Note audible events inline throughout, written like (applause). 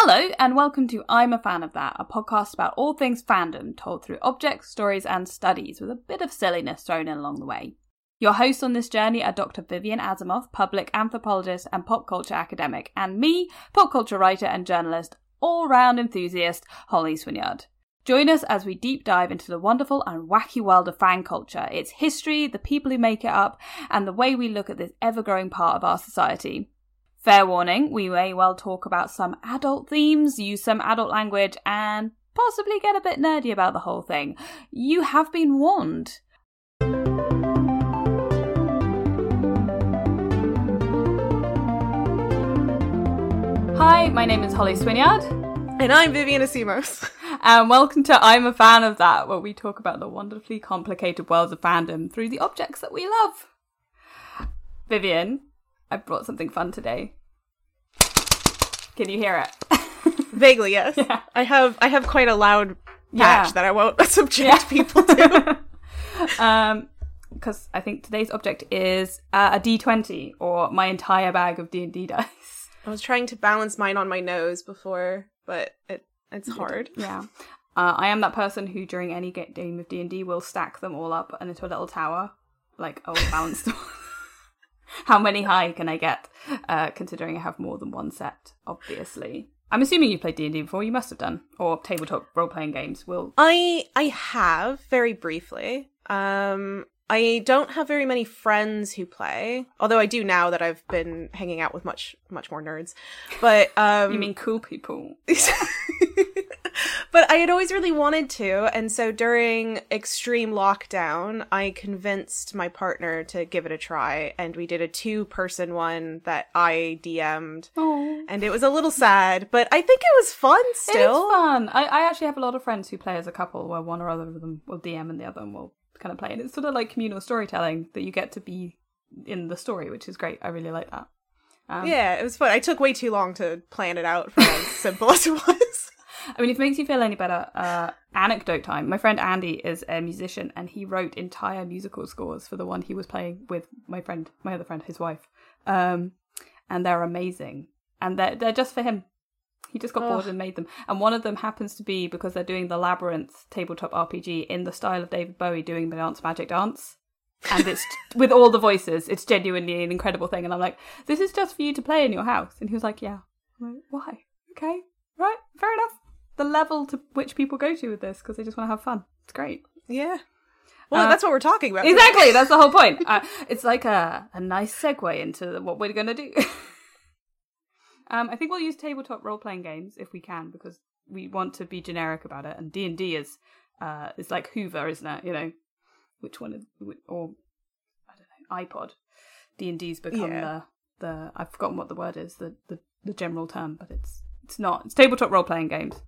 Hello, and welcome to I'm a Fan of That, a podcast about all things fandom told through objects, stories, and studies with a bit of silliness thrown in along the way. Your hosts on this journey are Dr. Vivian Asimos, public anthropologist and pop culture academic, and me, pop culture writer and journalist, all round enthusiast, Holly Swinyard. Join us as we deep dive into the wonderful and wacky world of fan culture, its history, the people who make it up, and the way we look at this ever growing part of our society. Fair warning, we may well talk about some adult themes, use some adult language, and possibly get a bit nerdy about the whole thing. You have been warned. Hi, my name is Holly Swinyard. And I'm Vivian Asimos. (laughs) And welcome to I'm a Fan of That, where we talk about the wonderfully complicated worlds of fandom through the objects that we love. Vivian, I brought something fun today. Can you hear it? (laughs) Vaguely, yes. Yeah. I have I have quite a loud Yeah. that I won't (laughs) subject people to. (laughs) um, because I think today's object is uh, a D20 or my entire bag of D and D dice. I was trying to balance mine on my nose before, but it it's hard. Yeah. Uh, I am that person who, during any ga- game of D and D, will stack them all up into a little tower, like oh, balance them. (laughs) How many high can I get? Uh, considering I have more than one set, obviously. I'm assuming you've played D and D before. You must have done, or tabletop role playing games. Will I I have very briefly. Um I don't have very many friends who play, although I do now that I've been hanging out with much much more nerds. But (laughs) um you mean cool people? (laughs) but I had always really wanted to, and so during extreme lockdown, I convinced my partner to give it a try, and we did a two-person one that I DM'd, Oh, and it was a little sad, but I think it was fun still. It is fun. I, I actually have a lot of friends who play as a couple, where one or other of them will DM and the other one will kind of play, and it's sort of like communal storytelling that you get to be in the story, which is great. I really like that. Um, Yeah, it was fun. I took way too long to plan it out for as (laughs) simple as it was. I mean, if it makes you feel any better, uh, anecdote time. My friend Andy is a musician, and he wrote entire musical scores for the one he was playing with my friend, my other friend, his wife. Um, and they're amazing, and they're they're just for him. He just got bored and made them. And one of them happens to be because they're doing the Labyrinth tabletop RPG in the style of David Bowie doing the Dance Magic Dance. And it's (laughs) with all the voices, it's genuinely an incredible thing. And I'm like, this is just for you to play in your house. And he was like, yeah. I'm like, why? Okay, right, fair enough. The level to which people go to with this because they just want to have fun. It's great. Yeah. Well, Uh, that's what we're talking about. Exactly, (laughs) that's the whole point. Uh, it's like a, a nice segue into what we're going to do. (laughs) um, I think we'll use tabletop role playing games if we can because we want to be generic about it. And D and D is uh, is like Hoover, isn't it? You know, which one is or I don't know iPod. D and D's become Yeah. the the I've forgotten what the word is the, the the general term, but it's it's not. It's tabletop role playing games.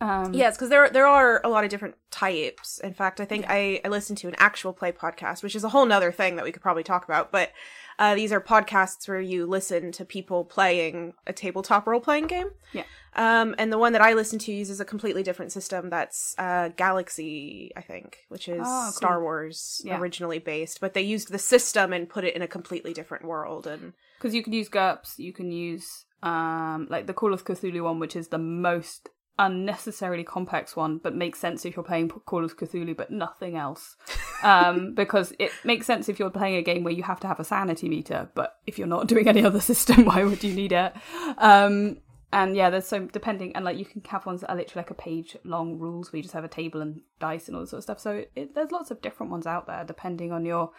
Um, Yes, because there there are a lot of different types. In fact, I think I, I listened to an actual play podcast, which is a whole nother thing that we could probably talk about. But uh, these are podcasts where you listen to people playing a tabletop role playing game. Yeah. Um, and the one that I listen to uses a completely different system. That's uh, Galaxy, I think, which is Oh, cool. Star Wars Yeah. originally based. But they used the system and put it in a completely different world. And because you can use GURPS, you can use um like the Call of Cthulhu one, which is the most unnecessarily complex one, but makes sense if you're playing Call of Cthulhu, but nothing else. Um, (laughs) because it makes sense if you're playing a game where you have to have a sanity meter, but if you're not (laughs) doing any other system, why would you need it? Um, and yeah, there's so depending, and like you can have ones that are literally like a page long rules where you just have a table and dice and all that sort of stuff. So it, there's lots of different ones out there depending on your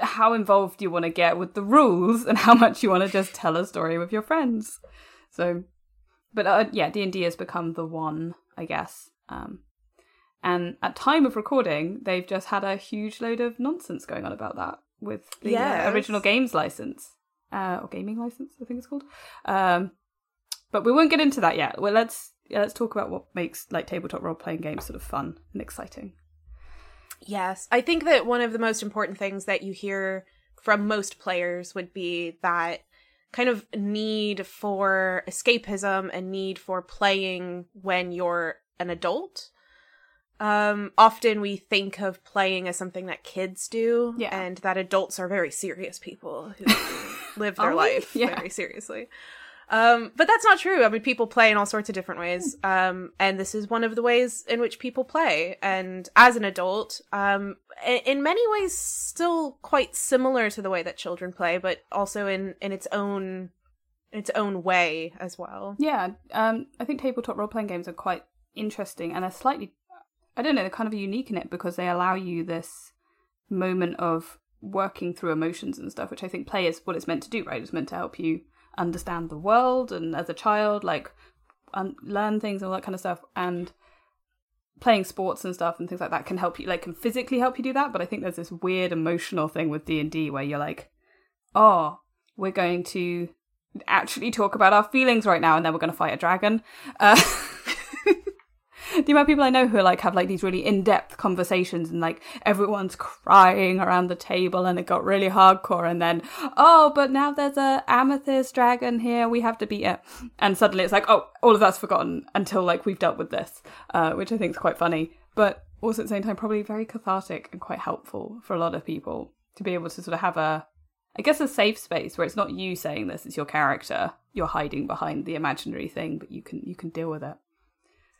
how involved you want to get with the rules and how much you want to just tell a story with your friends. So, but uh, yeah, D and D has become the one, I guess. Um, and at time of recording, they've just had a huge load of nonsense going on about that with the uh, original games license uh, or gaming license, I think it's called. Um, but we won't get into that yet. Well, let's yeah, let's talk about what makes like tabletop role playing games sort of fun and exciting. Yes. I think that one of the most important things that you hear from most players would be that kind of need for escapism and need for playing when you're an adult. Um, often we think of playing as something that kids do, Yeah. and that adults are very serious people who (laughs) live their life Yeah. very seriously. Um, but that's not true. I mean, people play in all sorts of different ways. Um, and this is one of the ways in which people play. And as an adult, um, in many ways, still quite similar to the way that children play, but also in, in its own, its own way as well. Yeah. Um, I think tabletop role playing games are quite interesting and they're slightly, I don't know, they're kind of unique in it because they allow you this moment of working through emotions and stuff, which I think play is what it's meant to do, right? It's meant to help you understand the world and as a child like un- learn things and all that kind of stuff and playing sports and stuff and things like that can help you like can physically help you do that but i think there's this weird emotional thing with d&d where you're like oh we're going to actually talk about our feelings right now and then we're going to fight a dragon. Uh- (laughs) (laughs) the amount of people I know who like have like these really in depth conversations and like everyone's crying around the table and it got really hardcore and then oh but now there's a amethyst dragon here we have to beat it and suddenly it's like oh all of that's forgotten until like we've dealt with this uh, which I think is quite funny but also at the same time probably very cathartic and quite helpful for a lot of people to be able to sort of have a I guess a safe space where it's not you saying this, it's your character. You're hiding behind the imaginary thing, but you can you can deal with it.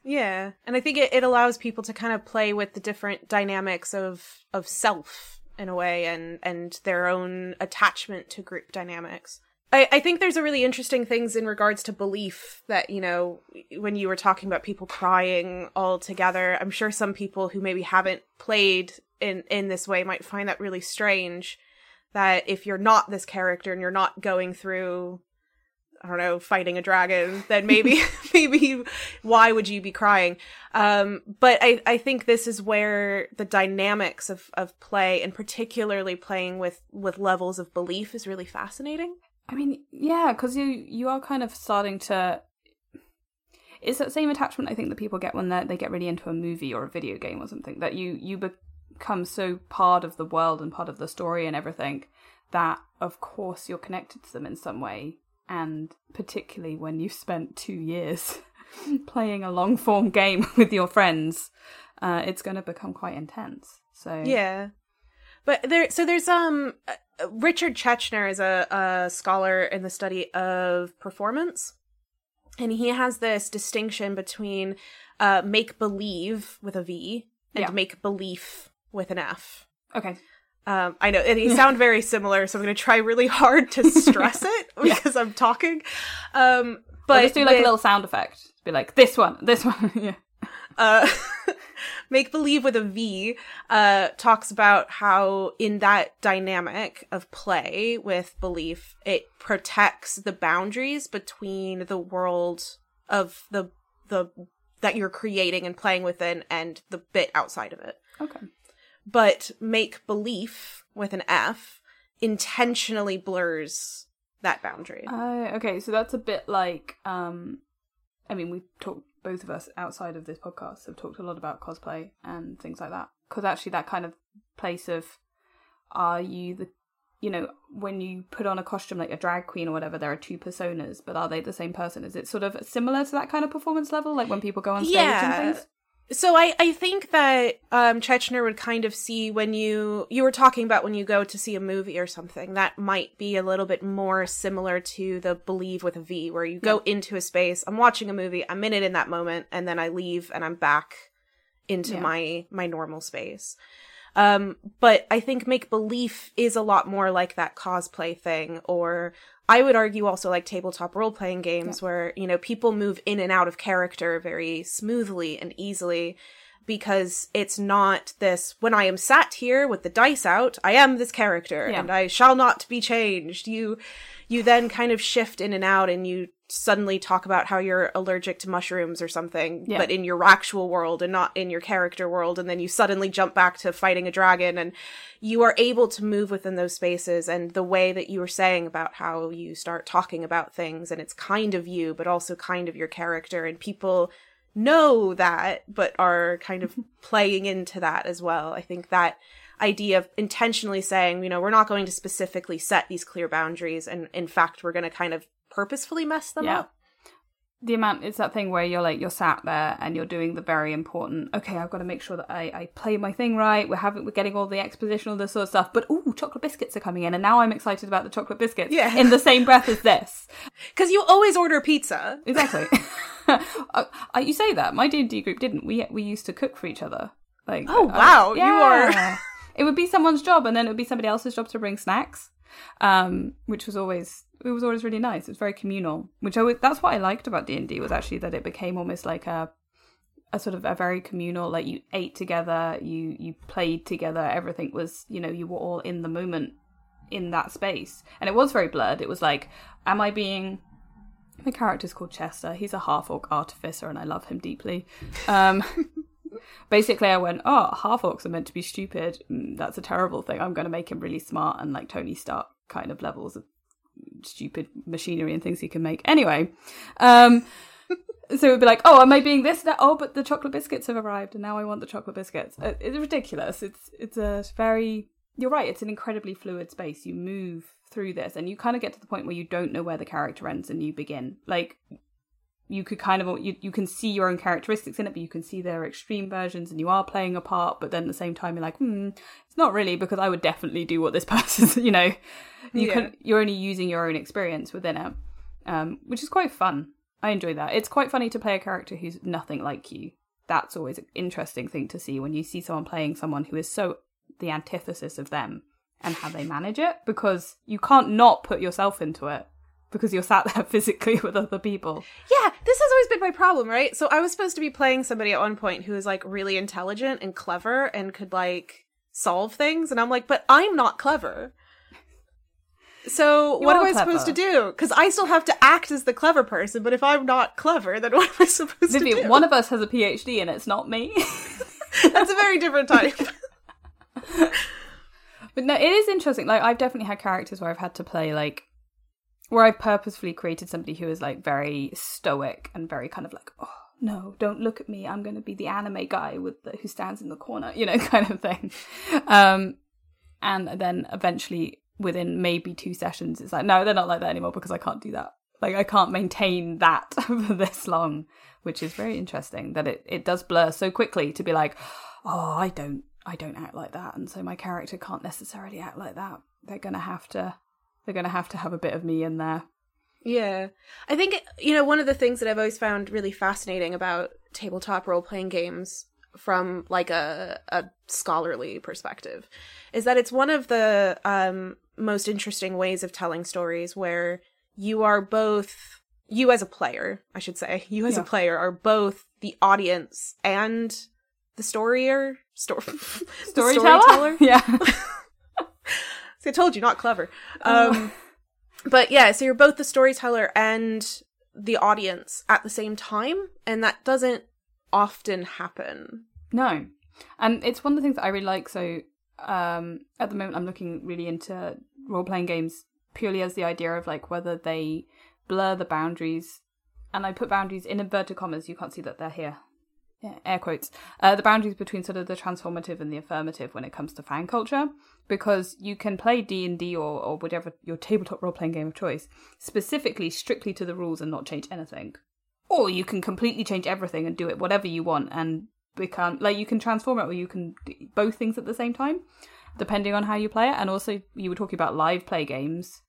Yeah, and I think it, it allows people to kind of play with the different dynamics of of self in a way, and and their own attachment to group dynamics. I, I think there's a really interesting things in regards to belief that you know when you were talking about people crying all together. I'm sure some people who maybe haven't played in in this way might find that really strange. That if you're not this character and you're not going through I don't know, fighting a dragon, then maybe (laughs) (laughs) maybe why would you be crying? Um, but I, I think this is where the dynamics of, of play and particularly playing with, with levels of belief is really fascinating. I mean, yeah, because you you are kind of starting to it's that same attachment I think that people get when they they get really into a movie or a video game or something that you you become so part of the world and part of the story and everything that of course you're connected to them in some way and particularly when you've spent two years (laughs) playing a long form game (laughs) with your friends, uh, it's going to become quite intense. So yeah, but there. So there's um uh, Richard Schechner is a, a scholar in the study of performance, and he has this distinction between uh, make believe with a V and yeah. make belief with an F. Okay. Um, I know, and they sound very similar, so I'm going to try really hard to stress it (laughs) because yeah. I'm talking. Um, but we'll just do like with, a little sound effect. Be like this one, this one. (laughs) yeah. Uh, (laughs) Make believe with a V uh, talks about how in that dynamic of play with belief, it protects the boundaries between the world of the the that you're creating and playing within and the bit outside of it. Okay but make belief with an F intentionally blurs that boundary. Uh, okay, so that's a bit like um I mean we've talked both of us outside of this podcast have talked a lot about cosplay and things like that because actually that kind of place of are you the you know when you put on a costume like a drag queen or whatever there are two personas but are they the same person is it sort of similar to that kind of performance level like when people go on stage yeah. and things so I, I think that um, Schechner would kind of see when you you were talking about when you go to see a movie or something that might be a little bit more similar to the believe with a V where you go yeah. into a space I'm watching a movie I'm in it in that moment and then I leave and I'm back into yeah. my my normal space um, but I think make belief is a lot more like that cosplay thing or I would argue also like tabletop role playing games yeah. where, you know, people move in and out of character very smoothly and easily because it's not this when I am sat here with the dice out, I am this character yeah. and I shall not be changed. You you then kind of shift in and out and you suddenly talk about how you're allergic to mushrooms or something, yeah. but in your actual world and not in your character world. And then you suddenly jump back to fighting a dragon and you are able to move within those spaces. And the way that you were saying about how you start talking about things and it's kind of you, but also kind of your character and people know that, but are kind of (laughs) playing into that as well. I think that idea of intentionally saying, you know, we're not going to specifically set these clear boundaries. And in fact, we're going to kind of purposefully mess them yeah. up. the amount it's that thing where you're like you're sat there and you're doing the very important okay i've got to make sure that i, I play my thing right. We're having we're getting all the exposition all this sort of stuff. But oh chocolate biscuits are coming in and now i'm excited about the chocolate biscuits Yeah. in the same breath as this. (laughs) Because you always order pizza. exactly. (laughs) Uh, uh, you say that. My d&d group didn't. We we used to cook for each other. Like Oh, uh, wow, you are- it would be someone's job and then it would be somebody else's job to bring snacks um which was always it was always really nice. It was very communal which i was, that's what i liked about d&d was actually that it became almost like a a sort of a very communal like you ate together you you played together everything was you know you were all in the moment in that space. And it was very blurred. It was like am i being my character's called chester. He's a half orc artificer and i love him deeply. Um (laughs) basically i went oh half orcs are meant to be stupid Mm, that's a terrible thing i'm going to make him really smart and like tony stark kind of levels of stupid machinery and things he can make anyway um so would be like, oh, am I being this? That oh, but the chocolate biscuits have arrived, and now I want the chocolate biscuits. Uh, It's ridiculous. It's it's a very. You're right. It's an incredibly fluid space. You move through this, and you kind of get to the point where you don't know where the character ends and you begin. Like you could kind of you you can see your own characteristics in it, but you can see their extreme versions, and you are playing a part. But then at the same time, you're like, hmm, it's not really because I would definitely do what this (laughs) person. You know, you Yeah. can you're only using your own experience within it, um, which is quite fun. I enjoy that. It's quite funny to play a character who's nothing like you. That's always an interesting thing to see when you see someone playing someone who is so the antithesis of them and how they manage it because you can't not put yourself into it because you're sat there (laughs) physically with other people. Yeah, this has always been my problem, right? So I was supposed to be playing somebody at one point who was like really intelligent and clever and could like solve things, and I'm like, but I'm not clever. So You what am I supposed to do? Because I still have to act as the clever person, but if I'm not clever, then (laughs) what am I supposed to Vivian, do? one of us has a PhD and it's not me. (laughs) That's a very different type. But no, it is interesting. Like I've definitely had characters where I've had to play like where I've purposefully created somebody who is like very stoic and very kind of like, oh no, don't look at me. I'm going to be the anime guy with the, who stands in the corner, you know, (laughs) kind of thing. Um, and then eventually, within maybe two sessions, it's like, no, they're not like that anymore because I can't do that. Like I can't maintain that (laughs) for this long, which is very interesting. That it it does blur so quickly to be like, oh, I don't I don't act like that, and so my character can't necessarily act like that. They're gonna have to they're gonna have to have a bit of me in there. Yeah. I think, you know, one of the things that I've always found really fascinating about tabletop role playing games from like a, a scholarly perspective is that it's one of the um, most interesting ways of telling stories where you are both, you as a player, I should say, you as Yeah. a player are both the audience and the storyer. Sto- (laughs) the Storyteller, (laughs) yeah. (laughs) See, I told you, not clever. Um, but yeah, so you're both the storyteller and the audience at the same time, and that doesn't often happen. No. And it's one of the things that I really like. So um, at the moment, I'm looking really into role playing games purely as the idea of like whether they blur the boundaries. And I put boundaries in inverted commas. You can't see that they're here. Yeah, air quotes. Uh, the boundaries between sort of the transformative and the affirmative when it comes to fan culture, because you can play D and D or or whatever your tabletop role playing game of choice specifically strictly to the rules and not change anything. Or you can completely change everything and do it whatever you want and become like you can transform it or you can both things at the same time depending on how you play it. And also you were talking about live play games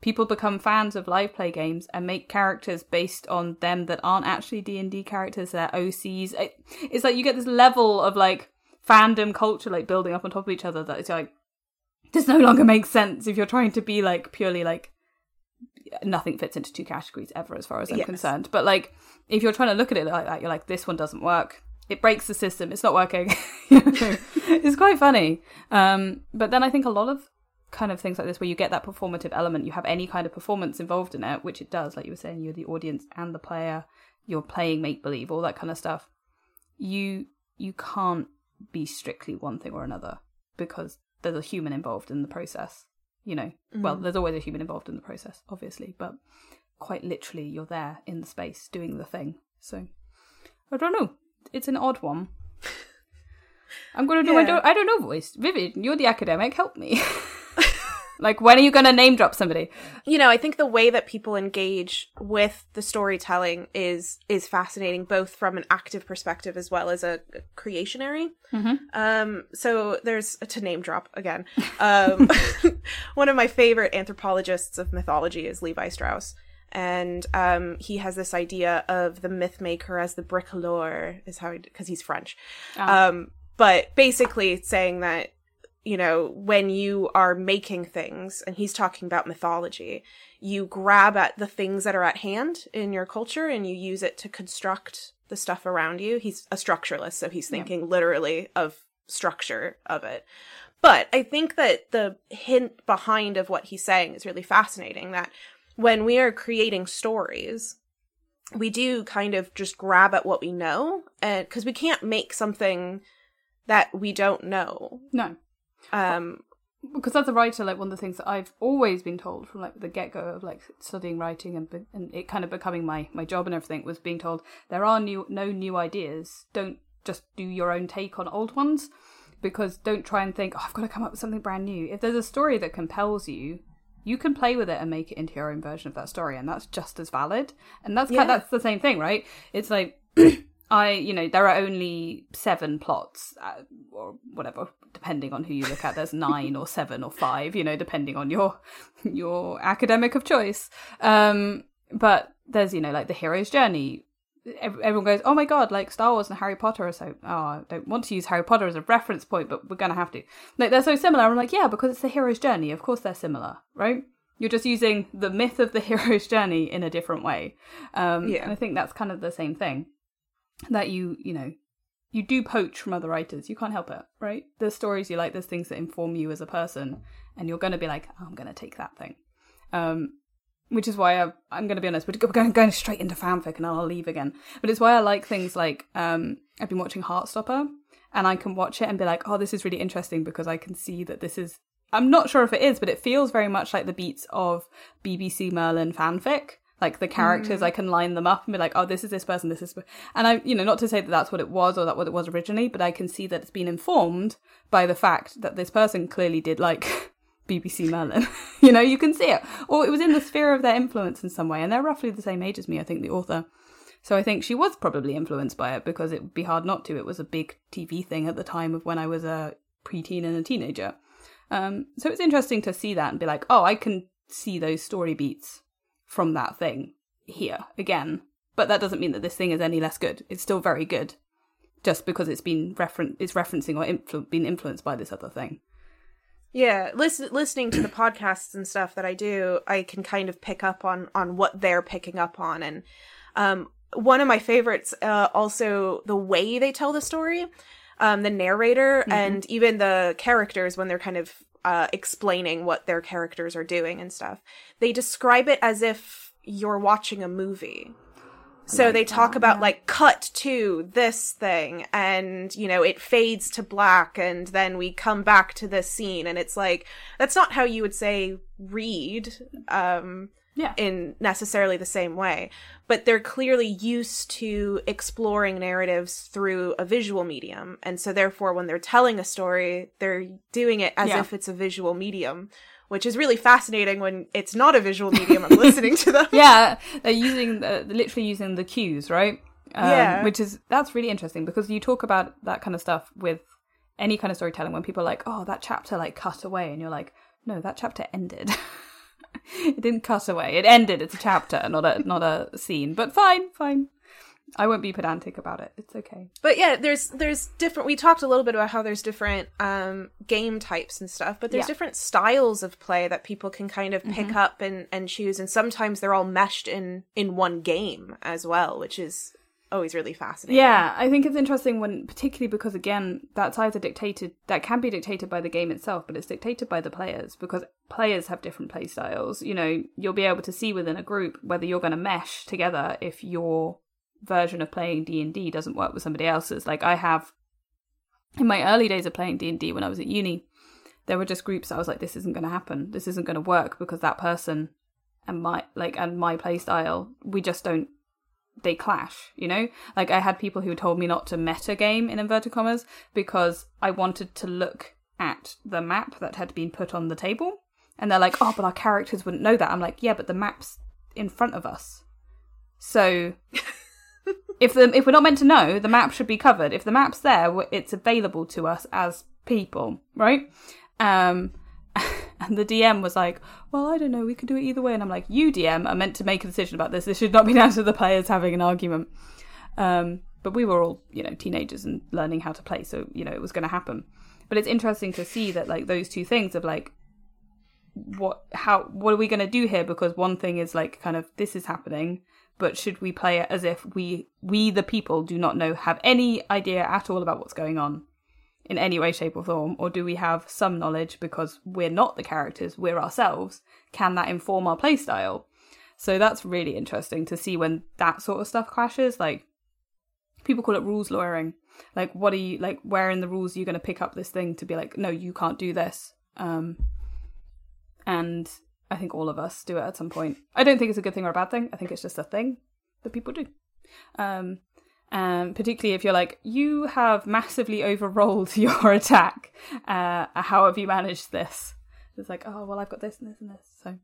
people become fans of live play games and make characters based on them that aren't actually d&d characters they're ocs It- it's like you get this level of like fandom culture like building up on top of each other that it's like this no longer makes sense if you're trying to be like purely like nothing fits into two categories ever as far as I'm Yes. concerned. But like if you're trying to look at it like that, you're like, this one doesn't work. It breaks the system. It's not working. (laughs) (laughs) It's quite funny. Um, but then I think a lot of kind of things like this where you get that performative element, you have any kind of performance involved in it, which it does, like you were saying, you're the audience and the player, you're playing make believe, all that kind of stuff. You you can't be strictly one thing or another because there's a human involved in the process. You know, well, mm. there's always a human involved in the process, obviously, but quite literally, you're there in the space doing the thing. So, I don't know. It's an odd one. (laughs) I'm going to do my Yeah. do- I don't know voice. Vivid, you're the academic. Help me. (laughs) Like, when are you going to name drop somebody? You know, I think the way that people engage with the storytelling is is fascinating, both from an active perspective as well as a creationary. Mm-hmm. Um, so there's to name drop again. Um, (laughs) one of my favorite anthropologists of mythology is Lévi-Strauss, and um, he has this idea of the myth maker as the bricoleur, is how because he's French. Um, but basically saying that you know, when you are making things, and he's talking about mythology, you grab at the things that are at hand in your culture and you use it to construct the stuff around you. He's a structuralist, so he's thinking yeah. literally of structure of it. But I think that the hint behind of what he's saying is really fascinating that when we are creating stories, we do kind of just grab at what we know and because we can't make something that we don't know. No. Um, because as a writer, like one of the things that I've always been told from like the get go of like studying writing and and it kind of becoming my my job and everything was being told there are new no new ideas. Don't just do your own take on old ones because don't try and think oh, I've got to come up with something brand new. If there's a story that compels you, you can play with it and make it into your own version of that story, and that's just as valid. And that's yeah. kind of, that's the same thing, right? It's like. I, you know, there are only seven plots, uh, or whatever, depending on who you look at. There's (laughs) nine or seven or five, you know, depending on your (laughs) your academic of choice. Um, but there's, you know, like the hero's journey. Everyone goes, oh my god, like Star Wars and Harry Potter are so. Oh, I don't want to use Harry Potter as a reference point, but we're gonna have to. Like they're so similar. I'm like, yeah, because it's the hero's journey. Of course they're similar, right? You're just using the myth of the (laughs) hero's journey in a different way. Um, yeah. And I think that's kind of the same thing that you you know you do poach from other writers. You can't help it, right? There's stories you like. There's things that inform you as a person, and you're going to be like, oh, I'm going to take that thing. Um, which is why I, I'm going to be honest. We're going, going straight into fanfic, and I'll leave again. But it's why I like things like um, I've been watching Heartstopper, and I can watch it and be like, oh, this is really interesting because I can see that this is. I'm not sure if it is, but it feels very much like the beats of BBC Merlin fanfic like the characters mm. i can line them up and be like oh this is this person this is and i you know not to say that that's what it was or that what it was originally but i can see that it's been informed by the fact that this person clearly did like (laughs) bbc merlin. (laughs) You know you can see it. Or it was in the sphere of their influence in some way and they're roughly the same age as me i think the author. So i think she was probably influenced by it because it would be hard not to. It was a big tv thing at the time of when i was a preteen and a teenager. Um, so it's interesting to see that and be like oh i can see those story beats from that thing here again. But that doesn't mean that this thing is any less good. It's still very good, just because it's been referen- it's referencing or influ- been influenced by this other thing. Yeah, listen, listening to the podcasts and stuff that I do, I can kind of pick up on on what they're picking up on, and um, one of my favorites, uh, also the way they tell the story, um, the narrator, mm-hmm. and even the characters when they're kind of uh, explaining what their characters are doing and stuff. They describe it as if you're watching a movie. So like they talk that, about yeah. like cut to this thing and you know it fades to black and then we come back to this scene and it's like that's not how you would say read um yeah. in necessarily the same way but they're clearly used to exploring narratives through a visual medium. And so therefore when they're telling a story they're doing it as yeah. if it's a visual medium which is really fascinating when it's not a visual medium i'm (laughs) listening to them. Yeah they're using the, literally using the cues right? Um, yeah. which is that's really interesting because you talk about that kind of stuff with any kind of storytelling when people are like oh that chapter like cut away and you're like no that chapter ended (laughs) (laughs) it didn't cut away. It ended. It's a chapter, not a not a scene. But fine, fine. I won't be pedantic about it. It's okay. But yeah, there's there's different. We talked a little bit about how there's different um, game types and stuff, but there's yeah. different styles of play that people can kind of pick mm-hmm. up and and choose, and sometimes they're all meshed in in one game as well, which is Oh, always really fascinating. Yeah, I think it's interesting when, particularly because again, that's either dictated, that can be dictated by the game itself, but it's dictated by the players because players have different play styles. You know, you'll be able to see within a group whether you're going to mesh together if your version of playing D and D doesn't work with somebody else's. Like I have in my early days of playing D and D when I was at uni, there were just groups I was like, this isn't going to happen. This isn't going to work because that person and my like and my play style, we just don't they clash, you know? Like I had people who told me not to meta game in inverted commas because I wanted to look at the map that had been put on the table And they're like, oh, but our characters wouldn't know that. I'm like, yeah, but the map's in front of us. So (laughs) if the if we're not meant to know, the map should be covered. If the map's there, it's available to us as people, right? Um, (laughs) and (laughs) the DM was like, "Well, I don't know. We could do it either way." And I'm like, "You DM are meant to make a decision about this. This should not be down to the players having an argument." Um, but we were all, you know, teenagers and learning how to play, so you know it was going to happen. But it's interesting to see that like those two things of like what how what are we going to do here because one thing is like kind of this is happening but should we play it as if we we the people do not know have any idea at all about what's going on in any way shape or form or do we have some knowledge because we're not the characters we're ourselves can that inform our playstyle so that's really interesting to see when that sort of stuff clashes like people call it rules lawyering like what are you like where in the rules are you going to pick up this thing to be like no you can't do this um and I think all of us do it at some point. I don't think it's a good thing or a bad thing. I think it's just a thing that people do. Um, and particularly if you're like, you have massively overrolled (laughs) your attack. Uh, how have you managed this? It's like, oh well, I've got this and this and this. So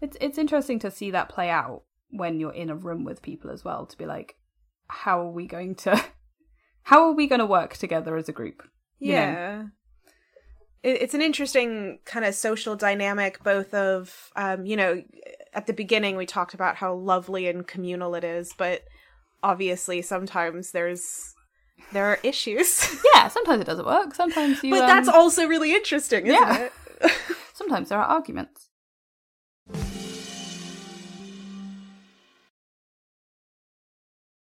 it's it's interesting to see that play out when you're in a room with people as well. To be like, how are we going to, (laughs) how are we going to work together as a group? You yeah. Know? it's an interesting kind of social dynamic both of um, you know at the beginning we talked about how lovely and communal it is but obviously sometimes there's there are issues (laughs) yeah sometimes it doesn't work sometimes you but um... that's also really interesting isn't yeah. it (laughs) (laughs) sometimes there are arguments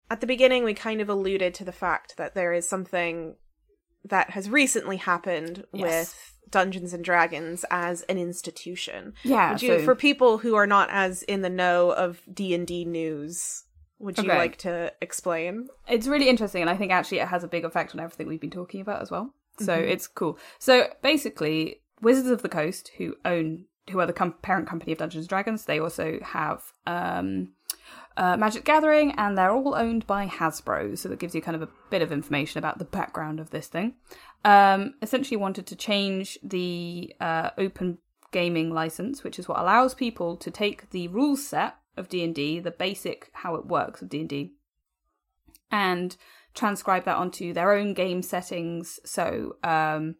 at the beginning we kind of alluded to the fact that there is something that has recently happened yes. with Dungeons and Dragons as an institution. Yeah. You, so... for people who are not as in the know of D and D news, would you okay. like to explain? It's really interesting, and I think actually it has a big effect on everything we've been talking about as well. So mm-hmm. it's cool. So basically, Wizards of the Coast, who own, who are the com- parent company of Dungeons and Dragons, they also have um, uh, Magic Gathering, and they're all owned by Hasbro. So that gives you kind of a bit of information about the background of this thing. Um, essentially, wanted to change the uh, open gaming license, which is what allows people to take the rules set of D and D, the basic how it works of D and D, and transcribe that onto their own game settings. So um,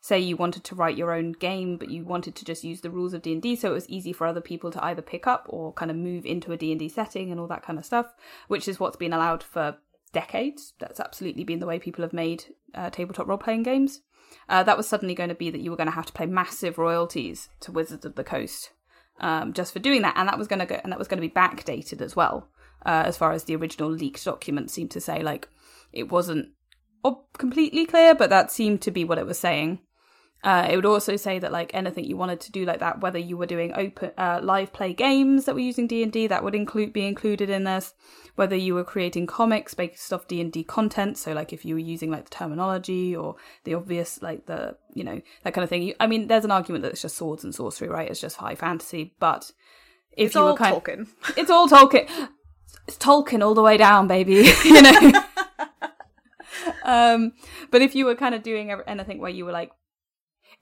say you wanted to write your own game but you wanted to just use the rules of D&D so it was easy for other people to either pick up or kind of move into a D&D setting and all that kind of stuff which is what's been allowed for decades. That's absolutely been the way people have made uh, tabletop role-playing games. Uh, that was suddenly going to be that you were going to have to pay massive royalties to Wizards of the Coast um, just for doing that and that was going to go and that was going to be backdated as well uh, as far as the original leaked document seemed to say like it wasn't completely clear but that seemed to be what it was saying uh, it would also say that like anything you wanted to do like that, whether you were doing open uh, live play games that were using D and D, that would include be included in this. Whether you were creating comics based off D and D content, so like if you were using like the terminology or the obvious like the you know that kind of thing. You, I mean, there's an argument that it's just swords and sorcery, right? It's just high fantasy, but if it's you all were kind Tolkien, of, (laughs) it's all Tolkien. It's Tolkien all the way down, baby. (laughs) you know. (laughs) um, but if you were kind of doing anything where you were like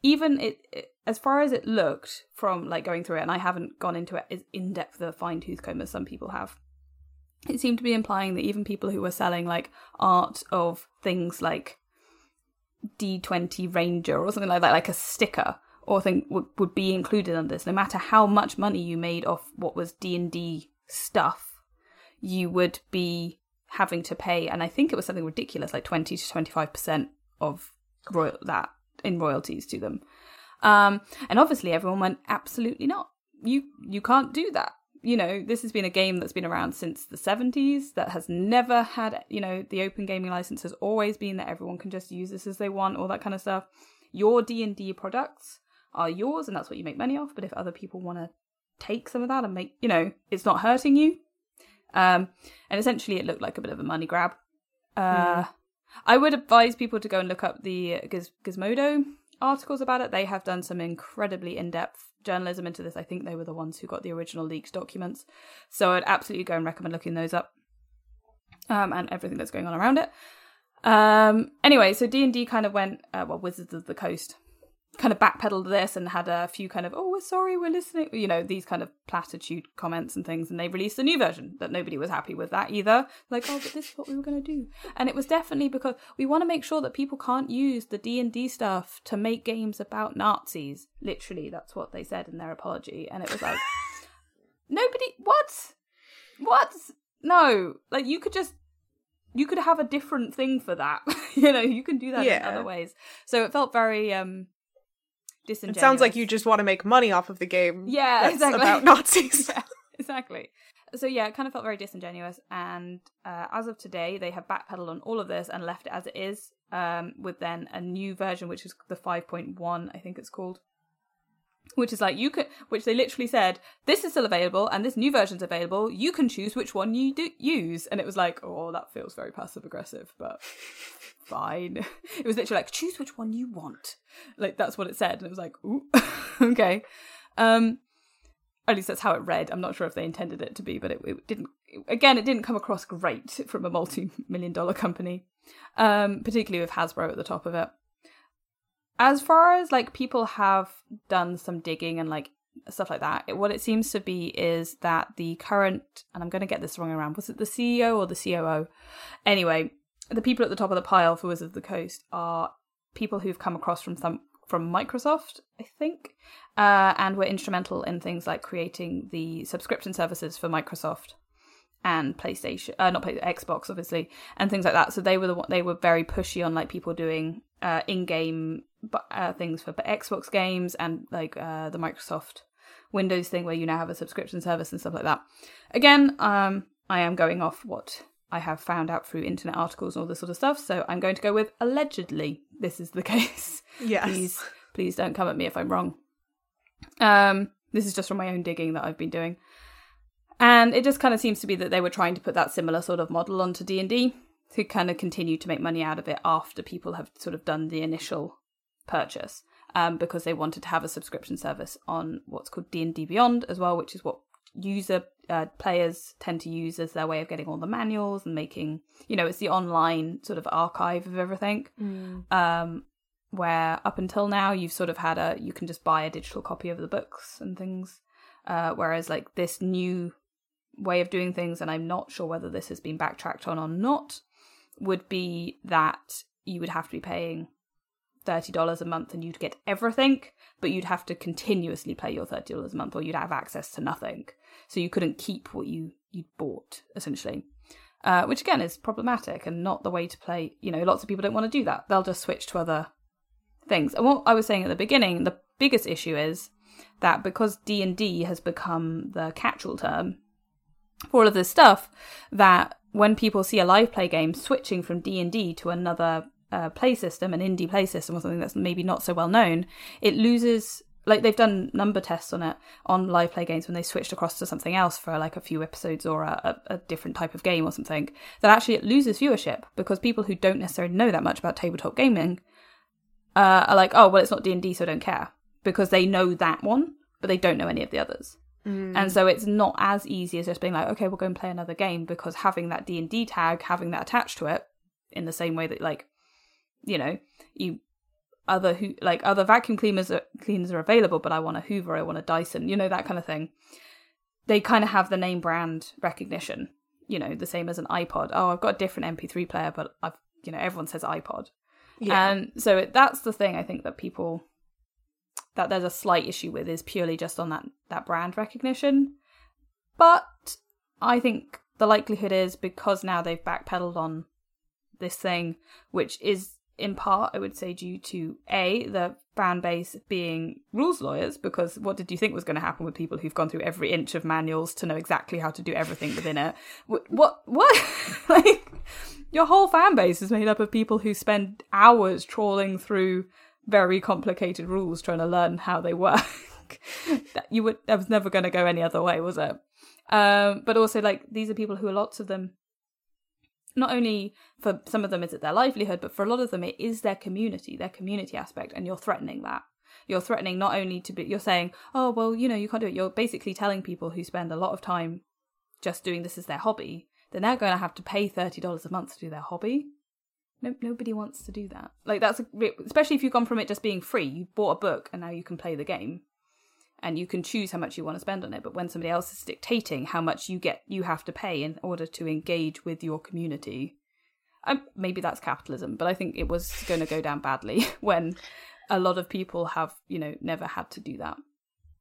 even it, it, as far as it looked from like going through it and i haven't gone into it as in depth the fine tooth comb as some people have it seemed to be implying that even people who were selling like art of things like d20 ranger or something like that like a sticker or thing would, would be included in this. No matter how much money you made off what was d&d stuff you would be having to pay and i think it was something ridiculous like 20 to 25% of royal that in royalties to them. Um, and obviously, everyone went absolutely not. You you can't do that. You know, this has been a game that's been around since the 70s that has never had, you know, the open gaming license has always been that everyone can just use this as they want, all that kind of stuff. Your D&D products are yours and that's what you make money off, but if other people want to take some of that and make, you know, it's not hurting you. Um, and essentially it looked like a bit of a money grab. Uh, mm. I would advise people to go and look up the Giz- Gizmodo articles about it. They have done some incredibly in depth journalism into this. I think they were the ones who got the original leaked documents. So I'd absolutely go and recommend looking those up um, and everything that's going on around it. Um, anyway, so D and D kind of went uh, well, Wizards of the Coast kind of backpedaled this and had a few kind of oh we're sorry we're listening you know these kind of platitude comments and things and they released a new version that nobody was happy with that either. Like oh but this is what we were going to do. And it was definitely because we want to make sure that people can't use the d&d stuff to make games about nazis. Literally that's what they said in their apology and it was like (laughs) nobody what? What? No. Like you could just you could have a different thing for that. (laughs) You know you can do that Yeah. in other ways. So it felt very um It sounds like you just want to make money off of the game. yeah (laughs) exactly about Nazis. (laughs) Yeah, exactly so yeah it kind of felt very disingenuous and uh, as of today they have backpedaled on all of this and left it as it is um with then a new version which is the 5.1 i think it's called which is like you could which they literally said this is still available and this new version's available you can choose which one you do use and it was like oh that feels very passive aggressive but (laughs) fine. (laughs) It was literally like choose which one you want. Like that's what it said and it was like ooh (laughs) okay. Um at least that's how it read. I'm not sure if they intended it to be but it, it didn't again it didn't come across great from a multi-million dollar company um particularly with hasbro at the top of it. As far as like people have done some digging and like stuff like that it, what it seems to be is that the current and i'm going to get this wrong around was it the ceo or the coo anyway the people at the top of the pile for wizards of the coast are people who've come across from some from microsoft i think uh, and were instrumental in things like creating the subscription services for microsoft and PlayStation, uh, not Play, Xbox, obviously, and things like that. So they were the they were very pushy on like people doing uh, in-game uh, things for Xbox games and like uh, the Microsoft Windows thing where you now have a subscription service and stuff like that. Again, um, I am going off what I have found out through internet articles and all this sort of stuff. So I'm going to go with allegedly this is the (laughs) case. Yes. Please, please don't come at me if I'm wrong. Um, this is just from my own digging that I've been doing. And it just kind of seems to be that they were trying to put that similar sort of model onto D&D to kind of continue to make money out of it after people have sort of done the initial purchase. Um, because they wanted to have a subscription service on what's called D&D Beyond as well, which is what user uh, players tend to use as their way of getting all the manuals and making, you know, it's the online sort of archive of everything. Um, where up until now you've sort of had a you can just buy a digital copy of the books and things. Uh, whereas like this new way of doing things and i'm not sure whether this has been backtracked on or not would be that you would have to be paying $30 a month and you'd get everything but you'd have to continuously pay your $30 a month or you'd have access to nothing so you couldn't keep what you you'd bought essentially uh, which again is problematic and not the way to play you know lots of people don't want to do that they'll just switch to other things. And what I was saying at the beginning, the biggest issue is that because D and D has become the catch-all term for all of this stuff, that when people see a live play game switching from D and D to another uh, play system, an indie play system, or something that's maybe not so well known, it loses. Like they've done number tests on it on live play games when they switched across to something else for like a few episodes or a, a, different type of game or something. That actually it loses viewership because people who don't necessarily know that much about tabletop gaming uh, are like, oh, well, it's not D and D, so I don't care because they know that one, but they don't know any of the others. And so it's not as easy as just being like, okay, we'll go and play another game because having that D and D tag, having that attached to it, in the same way that like, you know, you other who like other vacuum cleaners are, cleaners are available, but I want a Hoover, I want a Dyson, you know that kind of thing. They kind of have the name brand recognition, you know, the same as an iPod. Oh, I've got a different MP3 player, but I've you know everyone says iPod. Yeah. And so it, that's the thing I think that people that there's a slight issue with is purely just on that that brand recognition. But I think the likelihood is because now they've backpedaled on this thing, which is in part, I would say, due to a the fan base being rules lawyers. Because what did you think was going to happen with people who've gone through every inch of manuals to know exactly how to do everything within it? What? What? (laughs) like your whole fan base is made up of people who spend hours trawling through very complicated rules trying to learn how they work. (laughs) that you would that was never going to go any other way, was it? Um, but also like these are people who are lots of them not only for some of them is it their livelihood, but for a lot of them it is their community, their community aspect, and you're threatening that. You're threatening not only to be, you're saying, oh, well, you know, you can't do it. You're basically telling people who spend a lot of time just doing this as their hobby, they're now going to have to pay $30 a month to do their hobby. no, nobody wants to do that. Like that's a, especially if you've gone from it just being free. You bought a book and now you can play the game, and you can choose how much you want to spend on it. But when somebody else is dictating how much you get, you have to pay in order to engage with your community. Um, maybe that's capitalism, but I think it was going to go down badly (laughs) when a lot of people have, you know, never had to do that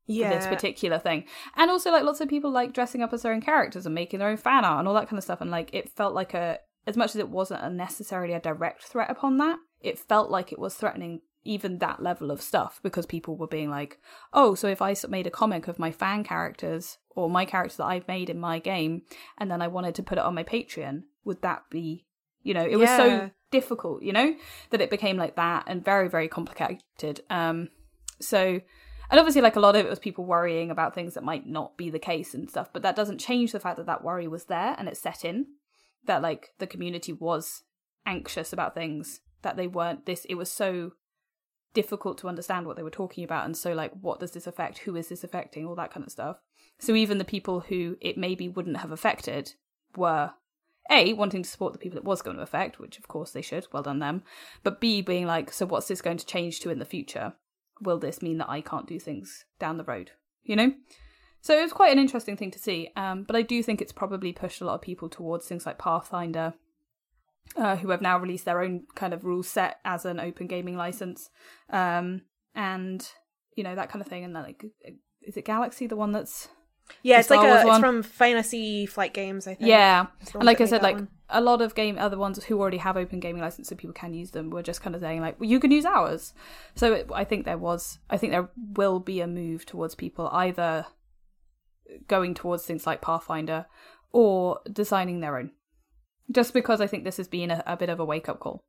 yeah. for this particular thing. And also, like, lots of people like dressing up as their own characters and making their own fan art and all that kind of stuff. And, like, it felt like a, as much as it wasn't necessarily a direct threat upon that, it felt like it was threatening even that level of stuff because people were being like, oh, so if I made a comic of my fan characters or my characters that I've made in my game and then I wanted to put it on my Patreon, would that be, you know, it was so difficult, you know, that it became like that and very, very complicated. Um, so, and obviously, like a lot of it was people worrying about things that might not be the case and stuff, but that doesn't change the fact that that worry was there and it set in that like the community was anxious about things that they weren't this it was so difficult to understand what they were talking about and so like what does this affect? Who is this affecting? All that kind of stuff. So even the people who it maybe wouldn't have affected were a wanting to support the people it was going to affect which of course they should well done them but b being like so what's this going to change to in the future? Will this mean that i can't do things down the road? You know? So it was quite an interesting thing to see um, but i do think it's probably pushed a lot of people towards things like pathfinder uh, who have now released their own kind of rule set as an open gaming license, um, and you know that kind of thing. And like, is it Galaxy the one that's Yeah, it's like a it's one? from Fantasy Flight Games, I think. yeah? And like I said, like one. a lot of game other ones who already have open gaming license, so people can use them. Were just kind of saying like, well, you can use ours. So it, I think there was, I think there will be a move towards people either going towards things like Pathfinder or designing their own. Just because I think this has been a, a bit of a wake up call.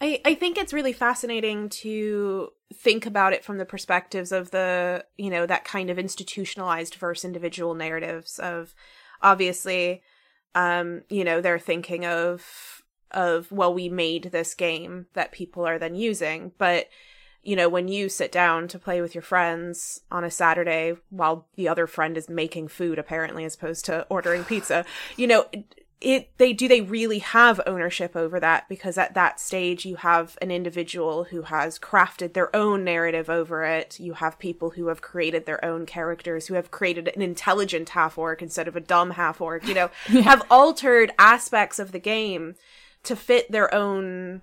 I, I think it's really fascinating to think about it from the perspectives of the, you know, that kind of institutionalized versus individual narratives of obviously, um, you know, they're thinking of, of, well, we made this game that people are then using. But, you know, when you sit down to play with your friends on a Saturday while the other friend is making food, apparently, as opposed to ordering pizza, you know, it they do they really have ownership over that? Because at that stage you have an individual who has crafted their own narrative over it. You have people who have created their own characters who have created an intelligent half orc instead of a dumb half orc you know (laughs) have altered aspects of the game to fit their own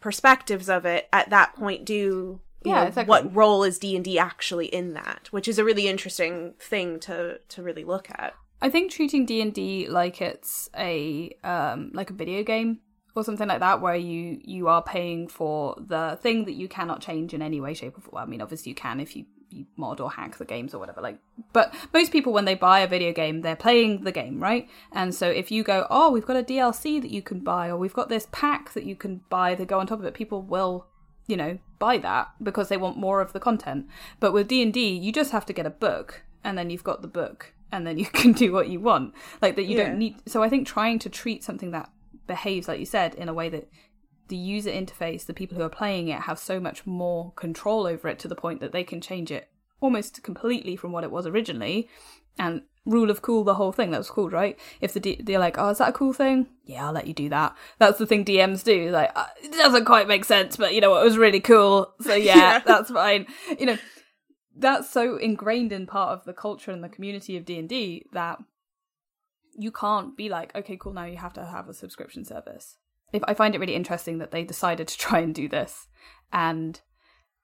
perspectives of it. At that point do you Yeah, know, exactly. what role is d&d actually in that? Which is a really interesting thing to to really look at I think treating D and D like it's a um like a video game or something like that, where you you are paying for the thing that you cannot change in any way, shape, or form. I mean, obviously you can if you you mod or hack the games or whatever. Like, but most people when they buy a video game, they're playing the game, right? And so if you go, oh, we've got a DLC that you can buy, or we've got this pack that you can buy that go on top of it, people will you know buy that because they want more of the content but with d&d you just have to get a book and then you've got the book and then you (laughs) can do what you want. Like that you Yeah. don't need so i think trying to treat something that behaves like you said in a way that the user interface the people who are playing it have so much more control over it to the point that they can change it almost completely from what it was originally. And rule of cool the whole thing that was cool right? If the D- they're like oh is that a cool thing? Yeah i'll let you do that. That's the thing dms do like uh, it doesn't quite make sense but you know what? It was really cool. So (laughs) yeah, Yeah. that's fine. You know that's so ingrained in part of the culture and the community of d&d that you can't be like okay cool now you have to have a subscription service. If i find it really interesting that they decided to try and do this and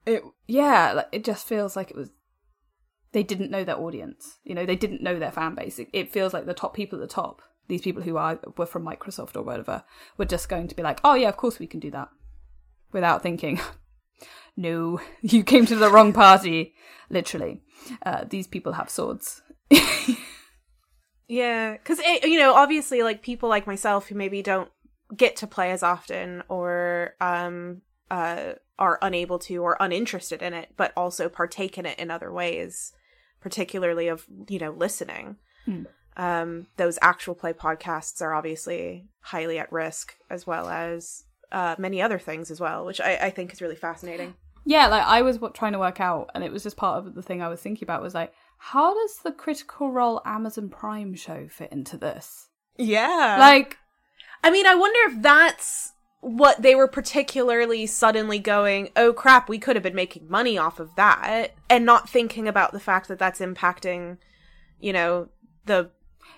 it yeah it just feels like it was they didn't know their audience you know they didn't know their fan base. It, it feels like the top people at the top these people who are were from microsoft or whatever were just going to be like oh yeah of course we can do that without thinking (laughs) no (laughs) you came to the wrong party literally uh, these people have swords Yeah, because you know, obviously, like people like myself who maybe don't get to play as often or um uh are unable to or uninterested in it, but also partake in it in other ways, particularly of you know listening. Hmm. Um, those actual play podcasts are obviously highly at risk, as well as uh, many other things as well, which I, I think is really fascinating. Yeah, like I was what, trying to work out, and it was just part of the thing I was thinking about was like, how does the Critical Role Amazon Prime show fit into this? Yeah, Like, I mean, I wonder if that's what they were particularly suddenly going, oh crap, we could have been making money off of that, and not thinking about the fact that that's impacting, you know, the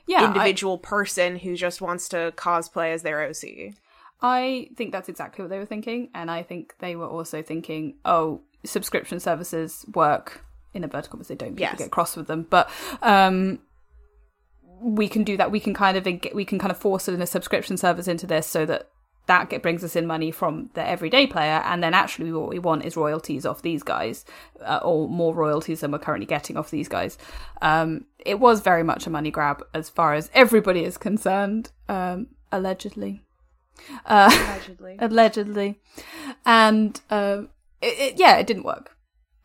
yeah, I- individual person who just wants to cosplay as their OC. I think that's exactly what they were thinking, and I think they were also thinking, oh, subscription services work in a vertical because they don't. People Yes. get cross with them, but um, we can do that. We can kind of we can kind of force it in a subscription service into this so that that get, brings us in money from the everyday player, and then actually what we want is royalties off these guys, uh, or more royalties than we're currently getting off these guys. Um, it was very much a money grab as far as everybody is concerned, um, allegedly. Uh, Allegedly. (laughs) allegedly, and um, it, it, yeah, it didn't work.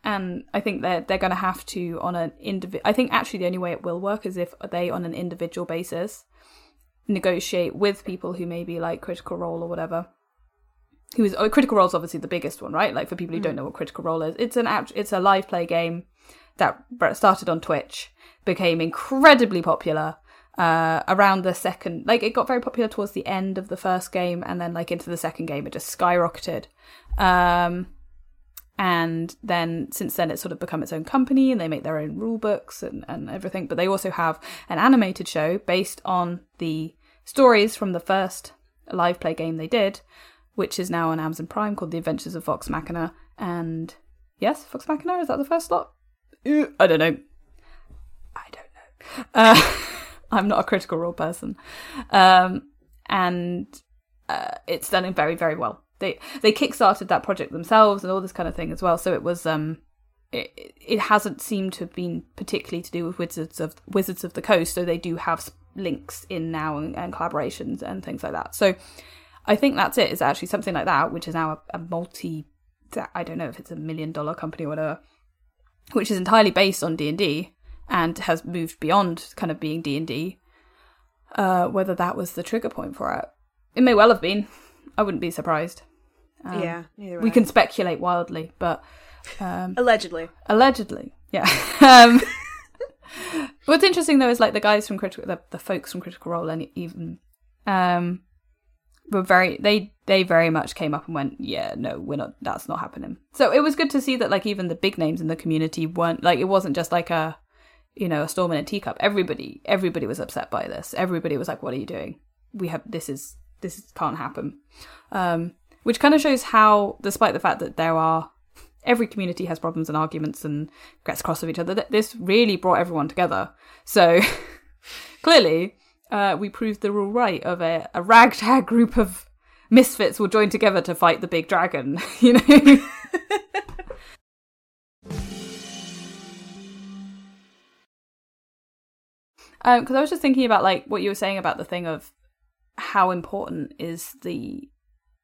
And I think they're they're going to have to on an individual. I think actually the only way it will work is if they on an individual basis negotiate with people who maybe like Critical Role or whatever. Who is oh, Critical Role is obviously the biggest one, right? Like for people who don't know what Critical Role is, it's an act, it's a live play game that started on Twitch, became incredibly popular uh, around the second. Like it got very popular towards the end of the first game, and then like into the second game, it just skyrocketed. Um, and then since then, it's sort of become its own company, and they make their own rule books and, and everything. But they also have an animated show based on the stories from the first live play game they did, which is now on Amazon Prime called The Adventures of Vox Machina. And yes, Vox Machina is that the first slot? I don't know. I don't know. Uh, (laughs) I'm not a critical role person, um, and uh, it's done very very well. They they kickstarted that project themselves and all this kind of thing as well. So it was um, it, it hasn't seemed to have been particularly to do with Wizards of Wizards of the Coast. So they do have links in now and, and collaborations and things like that. So I think that's it. Is actually something like that, which is now a, a multi. I don't know if it's a million dollar company or whatever, which is entirely based on D and D and has moved beyond kind of being D and D. Uh, whether that was the trigger point for it, it may well have been. I wouldn't be surprised. Um, yeah, neither we can speculate wildly, but um, allegedly. allegedly, yeah. (laughs) um, (laughs) what's interesting though is like the guys from critical, the, the folks from Critical Role, and even um, were very they they very much came up and went, yeah, no, we're not. That's not happening. So it was good to see that like even the big names in the community weren't like it wasn't just like a you know a storm in a teacup. Everybody everybody was upset by this. Everybody was like, what are you doing? We have this is this can't happen. Um, which kind of shows how, despite the fact that there are every community has problems and arguments and gets cross with each other, this really brought everyone together. So (laughs) clearly, uh, we proved the rule right of a, a ragtag group of misfits will join together to fight the big dragon. (laughs) You know. (laughs) because Um, I was just thinking about like what you were saying about the thing of how important is the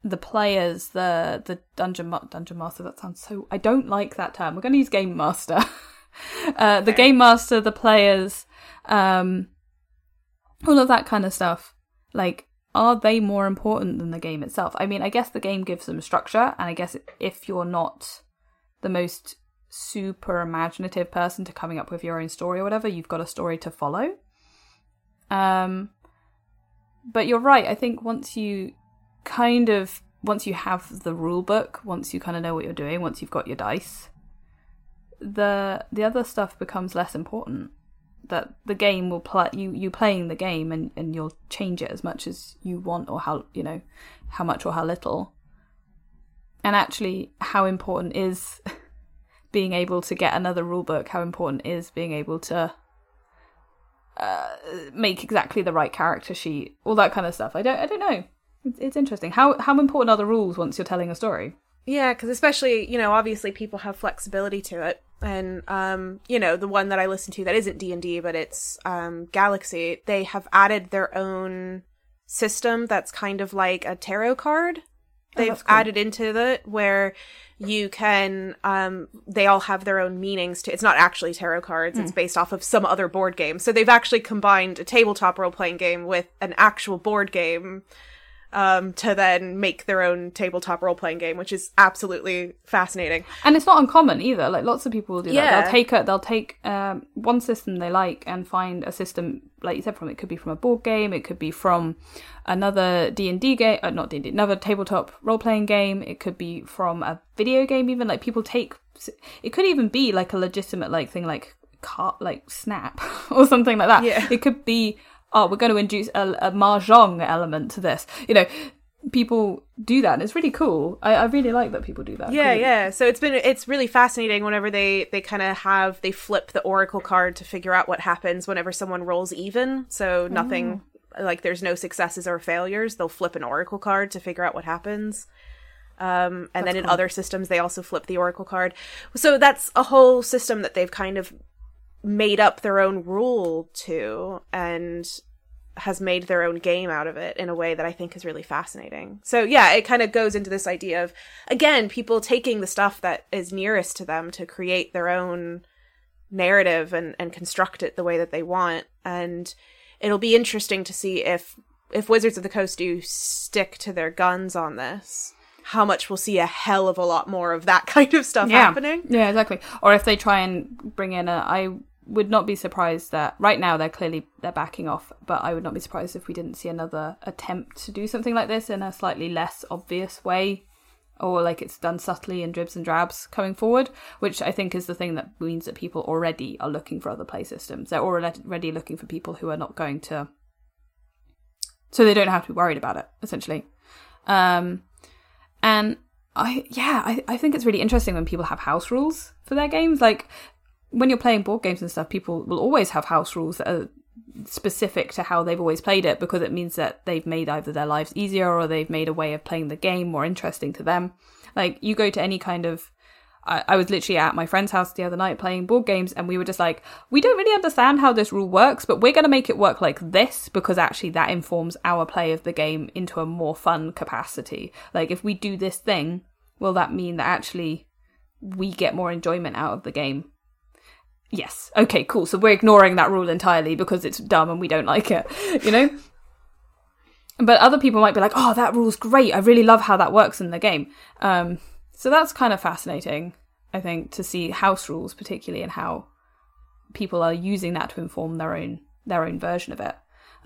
the players, the the dungeon dungeon master. That sounds so. I don't like that term. We're going to use game master. (laughs) uh, the game master, the players, um, all of that kind of stuff. Like, are they more important than the game itself? I mean, I guess the game gives them structure, and I guess if you're not the most super imaginative person to coming up with your own story or whatever, you've got a story to follow. Um, but you're right. I think once you kind of once you have the rule book, once you kind of know what you're doing, once you've got your dice, the the other stuff becomes less important. That the game will play you you playing the game and and you'll change it as much as you want or how you know how much or how little. And actually, how important is (laughs) being able to get another rule book? How important is being able to uh, make exactly the right character sheet? All that kind of stuff. I don't I don't know. It's, it's interesting. How how important are the rules once you're telling a story? Yeah, because especially you know, obviously people have flexibility to it, and um, you know, the one that I listen to that isn't D and D, but it's um, Galaxy. They have added their own system that's kind of like a tarot card. They've that's cool. added into it where you can um they all have their own meanings to it's not actually tarot cards it's based off of some other board game so they've actually combined a tabletop role-playing game with an actual board game um, to then make their own tabletop role playing game, which is absolutely fascinating. And it's not uncommon either. Like lots of people will do Yeah. that. They'll take a, they'll take um, one system they like and find a system like you said from it could be from a board game, it could be from another D and D game, uh, not D and D, another tabletop role playing game. It could be from a video game. Even like people take, it could even be like a legitimate like thing like car like Snap (laughs) or something like that. Yeah. It could be oh we're going to induce a, a mahjong element to this. You know. People do that, and it's really cool. I, I really like that people do that. yeah yeah. So it's been it's really fascinating whenever they they kind of have they flip the oracle card to figure out what happens whenever someone rolls even. So nothing like there's no successes or failures. They'll flip an oracle card to figure out what happens. Um, and then in other systems, they also flip the oracle card. So that's a whole system that they've kind of made up their own rule to and has made their own game out of it in a way that I think is really fascinating. So yeah, it kind of goes into this idea of again, people taking the stuff that is nearest to them to create their own narrative and and construct it the way that they want and it'll be interesting to see if if Wizards of the Coast do stick to their guns on this. How much we'll see a hell of a lot more of that (laughs) kind of stuff happening. Yeah, exactly. Or if they try and bring in a, I would not be surprised that right now they're clearly they're backing off, but I would not be surprised if we didn't see another attempt to do something like this in a slightly less obvious way, or like it's done subtly in dribs and drabs coming forward, which I think is the thing that means that people already are looking for other play systems. They're already looking for people who are not going to, so they don't have to be worried about it essentially. Um, and I yeah, I, I think it's really interesting when people have house rules for their games. Like when you're playing board games and stuff, people will always have house rules that are specific to how they've always played it because it means that they've made either their lives easier or they've made a way of playing the game more interesting to them. Like you go to any kind of I, was literally at my friend's house the other night playing board games and we were just like, we don't really understand how this rule works, but we're going to make it work like this because actually that informs our play of the game into a more fun capacity. Like if we do this thing, will that mean that actually we get more enjoyment out of the game? Yes. Okay, cool. So we're ignoring that rule entirely because it's dumb and we don't like it, (laughs) you know? But other people might be like, oh, that rule's great. I really love how that works in the game. Um, so that's kind of fascinating, I think, to see house rules particularly and how people are using that to inform their own their own version of it.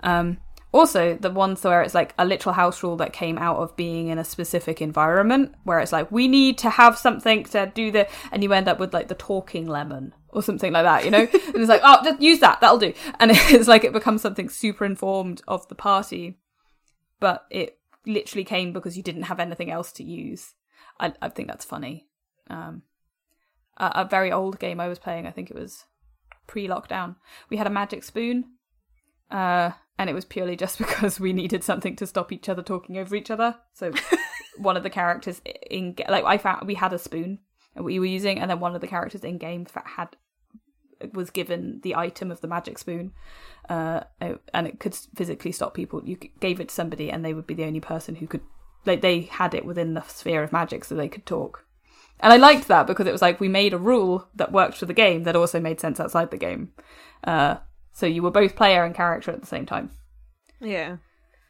Um, also, the ones where it's like a literal house rule that came out of being in a specific environment, where it's like we need to have something to do the, and you end up with like the talking lemon or something like that, you know. and it's like, oh, just use that, that'll do. And (laughs) it's like it becomes something super informed of the party, but it literally came because you didn't have anything else to use. I, I think that's funny. Um, a, a very old game I was playing, I think it was pre-lockdown. We had a magic spoon, uh, and it was purely just (laughs) because we needed something to stop each other talking over each other. So (laughs) one of the characters in like I found we had a spoon we were using, and then one of the characters in game had was given the item of the magic spoon, uh, and it could physically stop people. You gave it to somebody, and they would be the only person who could like they had it within the sphere of magic, so they could talk. And I liked that because it was like we made a rule that worked for the game that also made sense outside the game. Uh, so you were both player and character at the same time. Yeah.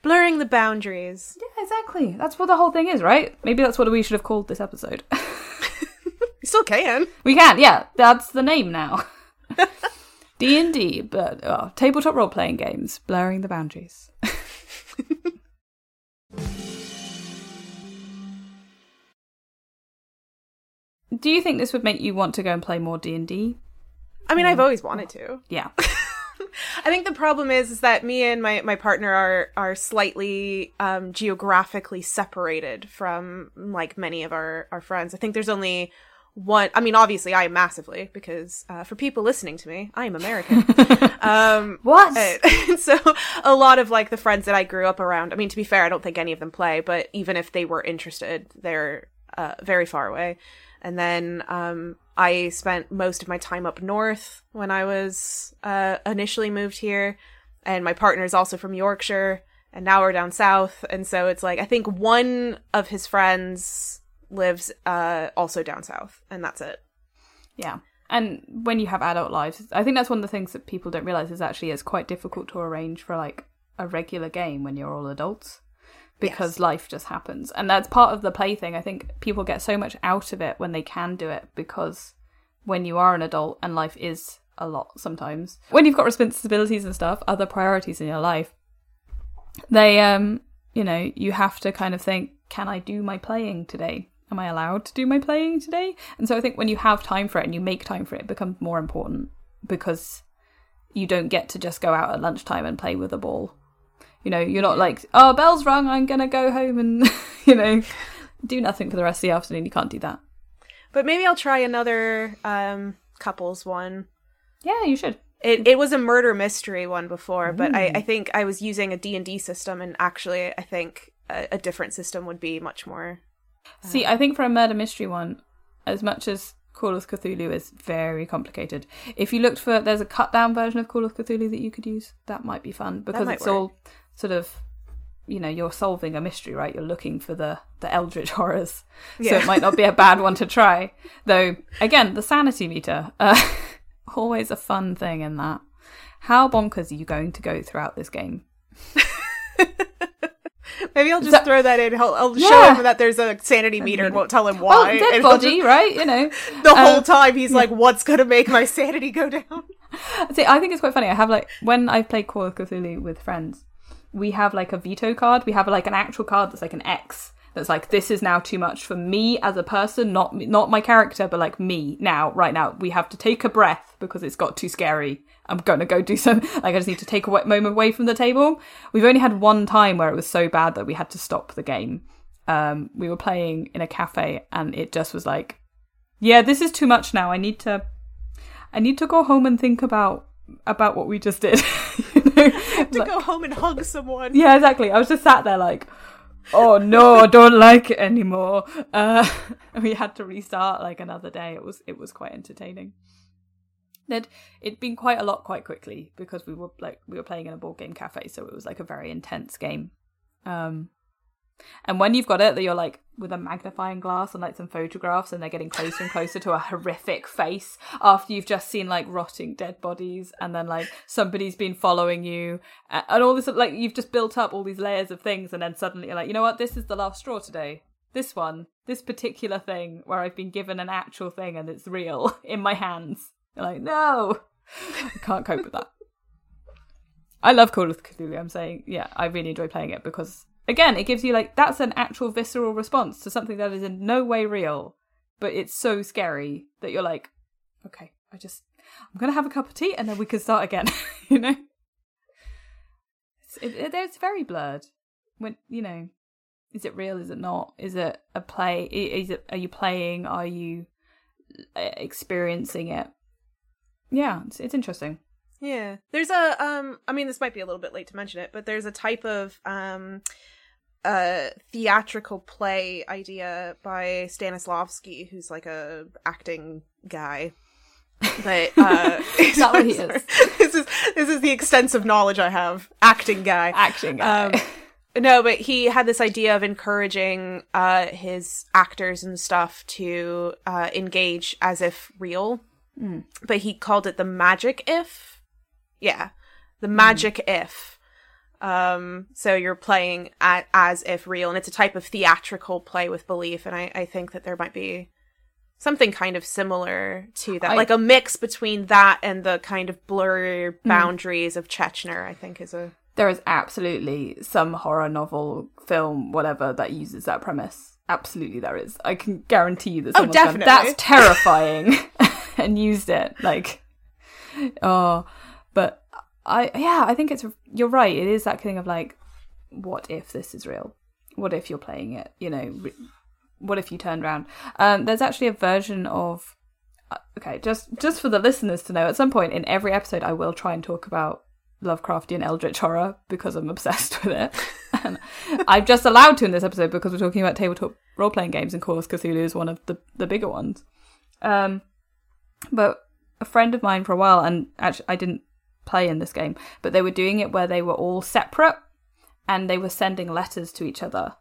Blurring the boundaries. Yeah, exactly. That's what the whole thing is, right? Maybe that's what we should have called this episode. (laughs) (laughs) You still can. we can, yeah. That's the name now. (laughs) (laughs) D and D, but oh, tabletop role playing games, blurring the boundaries. (laughs) Do you think this would make you want to go and play more D and D? I mean, I've always wanted to. Yeah. (laughs) I think the problem is is that me and my my partner are are slightly um geographically separated from like many of our our friends. I think there's only one I mean obviously I am massively because uh, for people listening to me, I am American. (laughs) um What? uh, (laughs) so a lot of like the friends that I grew up around, I mean to be fair, I don't think any of them play, but even if they were interested, they're uh, very far away. And then um, I spent most of my time up north when I was uh, initially moved here, and my partner is also from Yorkshire, and now we're down south. And so it's like I think one of his friends lives uh, also down south, and that's it. Yeah. And when you have adult lives, I think that's one of the things that people don't realize is actually it's quite difficult to arrange for like a regular game when you're all adults because life just happens. And that's part of the play thing. I think people get so much out of it when they can do it because when you are an adult and life is a lot sometimes, when you've got responsibilities and stuff, other priorities in your life, they, um, you know, you have to kind of think, can I do my playing today? Am I allowed to do my playing today? And so I think when you have time for it and you make time for it, it becomes more important because you don't get to just go out at lunchtime and play with a ball. You know, you're not like, oh, bell's rung, I'm gonna go home and, (laughs) you know, do nothing for the rest of the afternoon. You can't do that. But maybe I'll try another um, couples one. Yeah, you should. It it was a murder mystery one before, but I, I think I was using a D and D system, and actually, I think a, a different system would be much more. See, I think for a murder mystery one, as much as Call of Cthulhu is very complicated. If you looked for, there's a cut down version of Call of Cthulhu that you could use. That might be fun because it's work. all sort of, you know, you're solving a mystery, right? You're looking for the the eldritch (laughs) horrors, so it might not be a bad one to try. Though, again, the sanity meter, uh, (laughs) always a fun thing in that. How bonkers are you going to go throughout this game? (laughs) Maybe I'll just throw that in. I'll, I'll show him that there's a sanity meter and won't tell him Well, why. dead and he'll body, right? You know, (laughs) the whole um, time he's like, "What's gonna make my sanity go down?" (laughs) See, I think it's quite funny. I have like when I've played Call of Cthulhu with friends, we have like a veto card. We have like an actual card that's like an X. That's like this is now too much for me as a person, not me- not my character, but like me now, right now. We have to take a breath because it's got too scary. I'm gonna go do (laughs) some. Like I just need to take a moment away from the table. We've only had one time where it was so bad that we had to stop the game. Um, we were playing in a cafe and it just was like, yeah, this is too much now. I need to I need to go home and think about about what we just did. (laughs) you know? (laughs) to Like- go home and hug someone. yeah, exactly. I was just sat there like, oh no, I don't like it anymore. Uh, and we had to restart like another day. It was it was quite entertaining. There'd it'd been quite a lot quite quickly because we were like we were playing in a board game cafe, so it was like a very intense game. Um, and when you've got it, that you're like with a magnifying glass and like some photographs, and they're getting closer and closer to a horrific face after you've just seen like rotting dead bodies, and then like somebody's been following you, and all this like you've just built up all these layers of things, and then suddenly you're like, you know what, this is the last straw today. This one, this particular thing where I've been given an actual thing and it's real (laughs) in my hands. You're like, no, I can't cope with that. I love Call of Cthulhu. I'm saying, yeah, I really enjoy playing it because, again, it gives you like that's an actual visceral response to something that is in no way real, but it's so scary that you're like, okay, I just, I'm gonna have a cup of tea and then we can start again. (laughs) you know, it's, it, it, it's very blurred. When you know, is it real? Is it not? Is it a play? Is it? Are you playing? Are you uh, experiencing it? Yeah, it's, it's interesting. Yeah. There's a um I mean this might be a little bit late to mention it, but there's a type of um uh theatrical play idea by Stanislavski who's like a acting guy. But uh (laughs) Is that what he sorry. (laughs) is? this is this is the extensive knowledge I have. Acting guy. Acting guy. Um, no, but he had this idea of encouraging uh, his actors and stuff to uh, engage as if real. But he called it the magic if. Yeah, the magic if. Um, so you're playing at, as if real, and it's a type of theatrical play with belief. And I, I think that there might be something kind of similar to that, I- like a mix between that and the kind of blurry boundaries of Schechner. I think is a there is absolutely some horror novel, film, whatever that uses that premise. Absolutely, there is. I can guarantee you that Oh, definitely. that's terrifying, (laughs) (laughs) and used it. Like, oh, but I yeah, I think it's you're right. It is that thing of like, what if this is real? What if you're playing it? You know, what if you turned around? Um, there's actually a version of uh, okay, just just for the listeners to know, at some point in every episode, I will try and talk about Lovecraftian Eldritch horror because I'm (laughs) obsessed with it. and I'm just allowed to in this episode because we're talking about tabletop role playing games, and of Cthulhu is one of the the bigger ones. Um, but a friend of mine for a while, and actually I didn't play in this game, but they were doing it where they were all separate and they were sending letters to each other.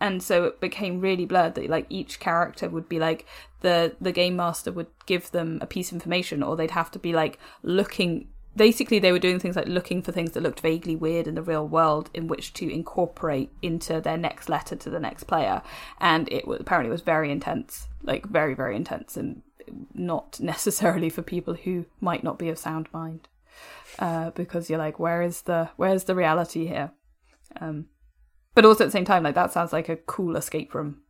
And so it became really blurred that like each character would be like the the game master would give them a piece of information or they'd have to be like looking basically they were doing things like looking for things that looked vaguely weird in the real world in which to incorporate into their next letter to the next player. And it was, apparently was very intense like very very intense and not (laughs) necessarily for people who might not be of sound mind. Uh, because you're like where is the where's the reality here? Um, but also at the same time like that sounds like a cool escape room.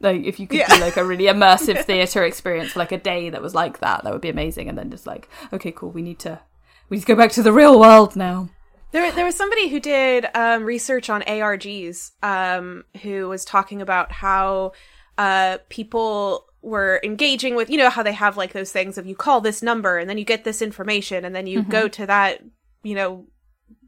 Like if you could Yeah. do like a really (laughs) immersive theater experience for like a day that was like that that would be amazing. And then just like okay cool we need to we need to go back to the real world now. There, there was somebody who did um, research on ARGs um, who was talking about how uh, people were engaging with, you know, how they have like those things of you call this number and then you get this information and then you go to that, you know,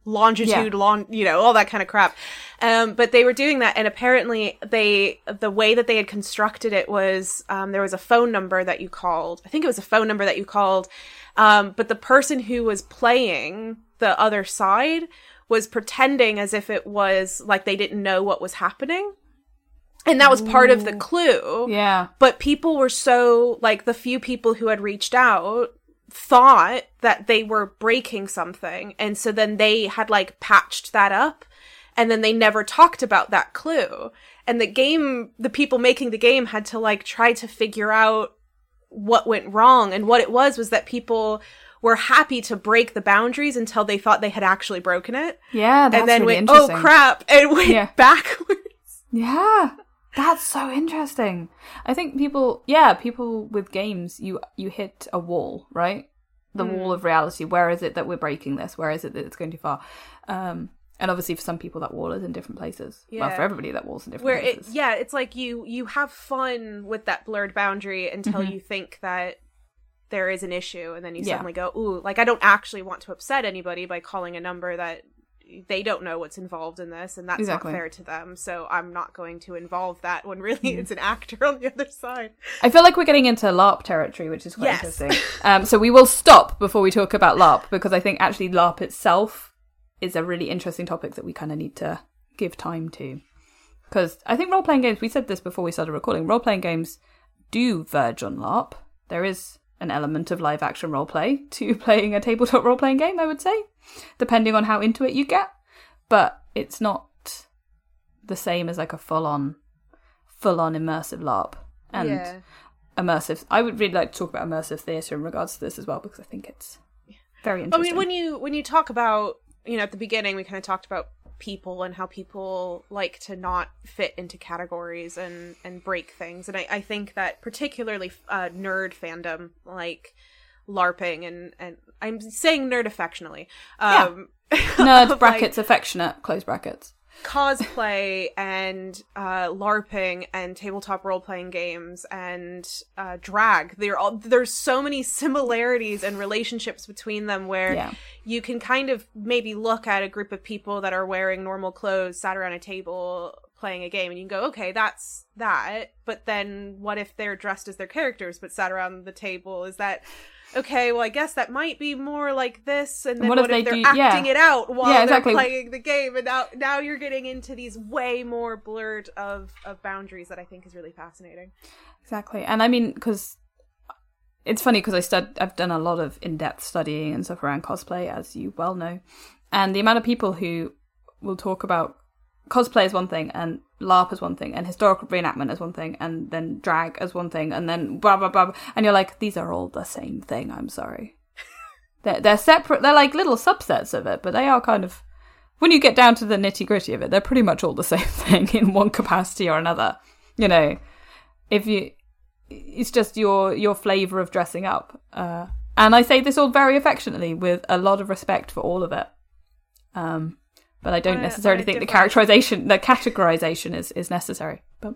longitude, Yeah. long, you know, all that kind of crap. Um, but they were doing that, and apparently they, the way that they had constructed it was, um, there was a phone number that you called. I think it was a phone number that you called, um, but the person who was playing the other side was pretending as if it was like they didn't know what was happening. And that was part of the clue. Yeah. But people were so like the few people who had reached out thought that they were breaking something. And so then they had like patched that up. And then they never talked about that clue. And the game the people making the game had to like try to figure out what went wrong. And what it was was that people were happy to break the boundaries until they thought they had actually broken it. Yeah that's and then really went oh crap and went Yeah. (laughs) backwards. Yeah that's so interesting i think people yeah people with games you you hit a wall right the Hmm. wall of reality where is it that we're breaking this where is it that it's going too far um and obviously for some people that wall is in different places well Yeah. for everybody that wall's in different where it places yeah it's like you you have fun with that blurred boundary until Mm-hmm. you think that there is an issue and then you Yeah. suddenly go ooh like i don't actually want to upset anybody by calling a number that they don't know what's involved in this and that's Exactly. not fair to them so i'm not going to involve that when really Mm-hmm. it's an actor on the other side I feel like we're getting into LARP territory, which is quite Yes. interesting. (laughs) Um, so we will stop before we talk about LARP because I think actually LARP itself is a really interesting topic that we kind of need to give time to. Because I think role playing games, we said this before we started recording, role playing games do verge on LARP. There is an element of live action role play to (laughs) playing a tabletop role playing game, I would say, depending on how into it you get. But it's not the same as like a full on, full on immersive LARP. And yeah immersive. I would really like to talk about immersive theatre in regards to this as well because I think it's very interesting. I mean, when you when you talk about you know at the beginning we kind of talked about people and how people like to not fit into categories and and break things, and I, I think that particularly uh, nerd fandom like LARPing and and I'm saying nerd affectionately, um, (laughs) Nerd of, like, brackets affectionate close brackets. Cosplay and uh, LARPing and tabletop role playing games and uh, drag. They're all there's so many similarities and relationships between them where Yeah. you can kind of maybe look at a group of people that are wearing normal clothes, sat around a table playing a game, and you can go, okay, that's that. But then what if they're dressed as their characters but sat around the table? Is that okay, well, I guess that might be more like this, and then what what, if they they're do- yeah. acting it out while Yeah, exactly. they're playing the game, and now now you're getting into these way more blurred of of boundaries that I think is really fascinating. Exactly. And I mean, because it's funny because I stud- I've done a lot of in depth studying and stuff around cosplay, as you well know. And the amount of people who will talk about cosplay is one thing and LARP is one thing and historical reenactment is one thing and then drag as one thing and then blah, blah, blah. blah. And you're like, these are all the same thing. I'm sorry. (laughs) they're, they're separate. They're like little subsets of it, but they are kind of, when you get down to the nitty gritty of it, they're pretty much all the (laughs) same thing in one capacity or another. You know, if you, it's just your your flavor of dressing up uh and i say this all very affectionately with a lot of respect for all of it um but i don't On necessarily a think the characterization the categorization is is necessary but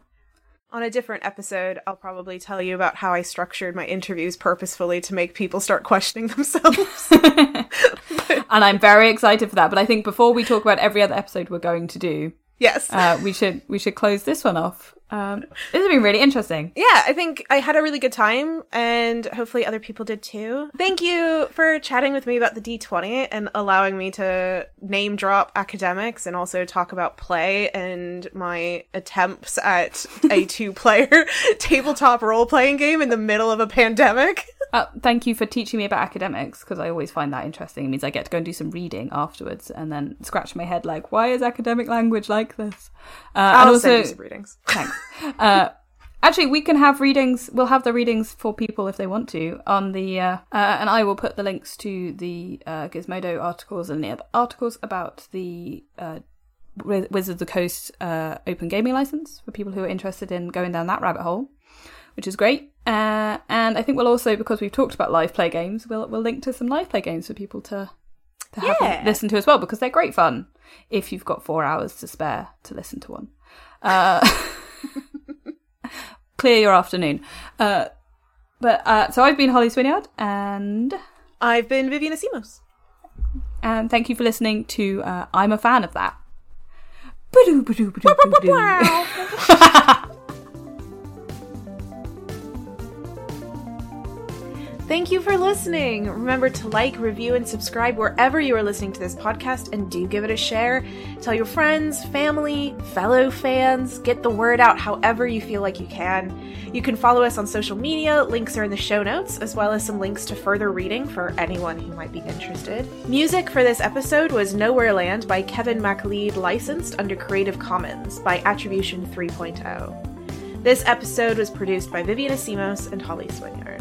On a different episode, I'll probably tell you about how I structured my interviews purposefully to make people start questioning (laughs) themselves. (laughs) and i'm very excited for that but i think before we talk about every other episode we're going to do yes. uh we should we should close this one off um this has been really interesting yeah, I think I had a really good time, and hopefully other people did too. Thank you for chatting with me about the D20 and allowing me to name drop academics and also talk about play and my attempts at a (laughs) two player (laughs) tabletop role playing game in the middle of a pandemic. Uh, thank you for teaching me about academics because I always find that interesting. It means I get to go and do some reading afterwards and then scratch my head like, why is academic language like this? Uh, I'll and also, send you some readings. (laughs) Thanks. Uh, actually, we can have readings. We'll have the readings for people if they want to on the, uh, uh, and I will put the links to the uh, Gizmodo articles and the other articles about the uh, Wizards of the Coast uh, open gaming license for people who are interested in going down that rabbit hole, which is great. Uh, and I think we'll also, because we've talked about live play games, we'll we'll link to some live play games for people to to have Yeah. listen to as well because they're great fun if you've got four hours to spare to listen to one. Uh, (laughs) clear your afternoon. Uh, but uh, so I've been Holly Swinyard, and I've been Vivian Asimos. and thank you for listening to uh, I'm a fan of that. Ba-doo, ba-doo, ba-doo, (laughs) (laughs) Thank you for listening. Remember to like, review, and subscribe wherever you are listening to this podcast, and do give it a share. Tell your friends, family, fellow fans. Get the word out however you feel like you can. You can follow us on social media. Links are in the show notes, as well as some links to further reading for anyone who might be interested. Music for this episode was Nowhere Land by Kevin MacLeod, licensed under Creative Commons by Attribution 3.0. This episode was produced by Vivian Asimos and Holly Swinyard.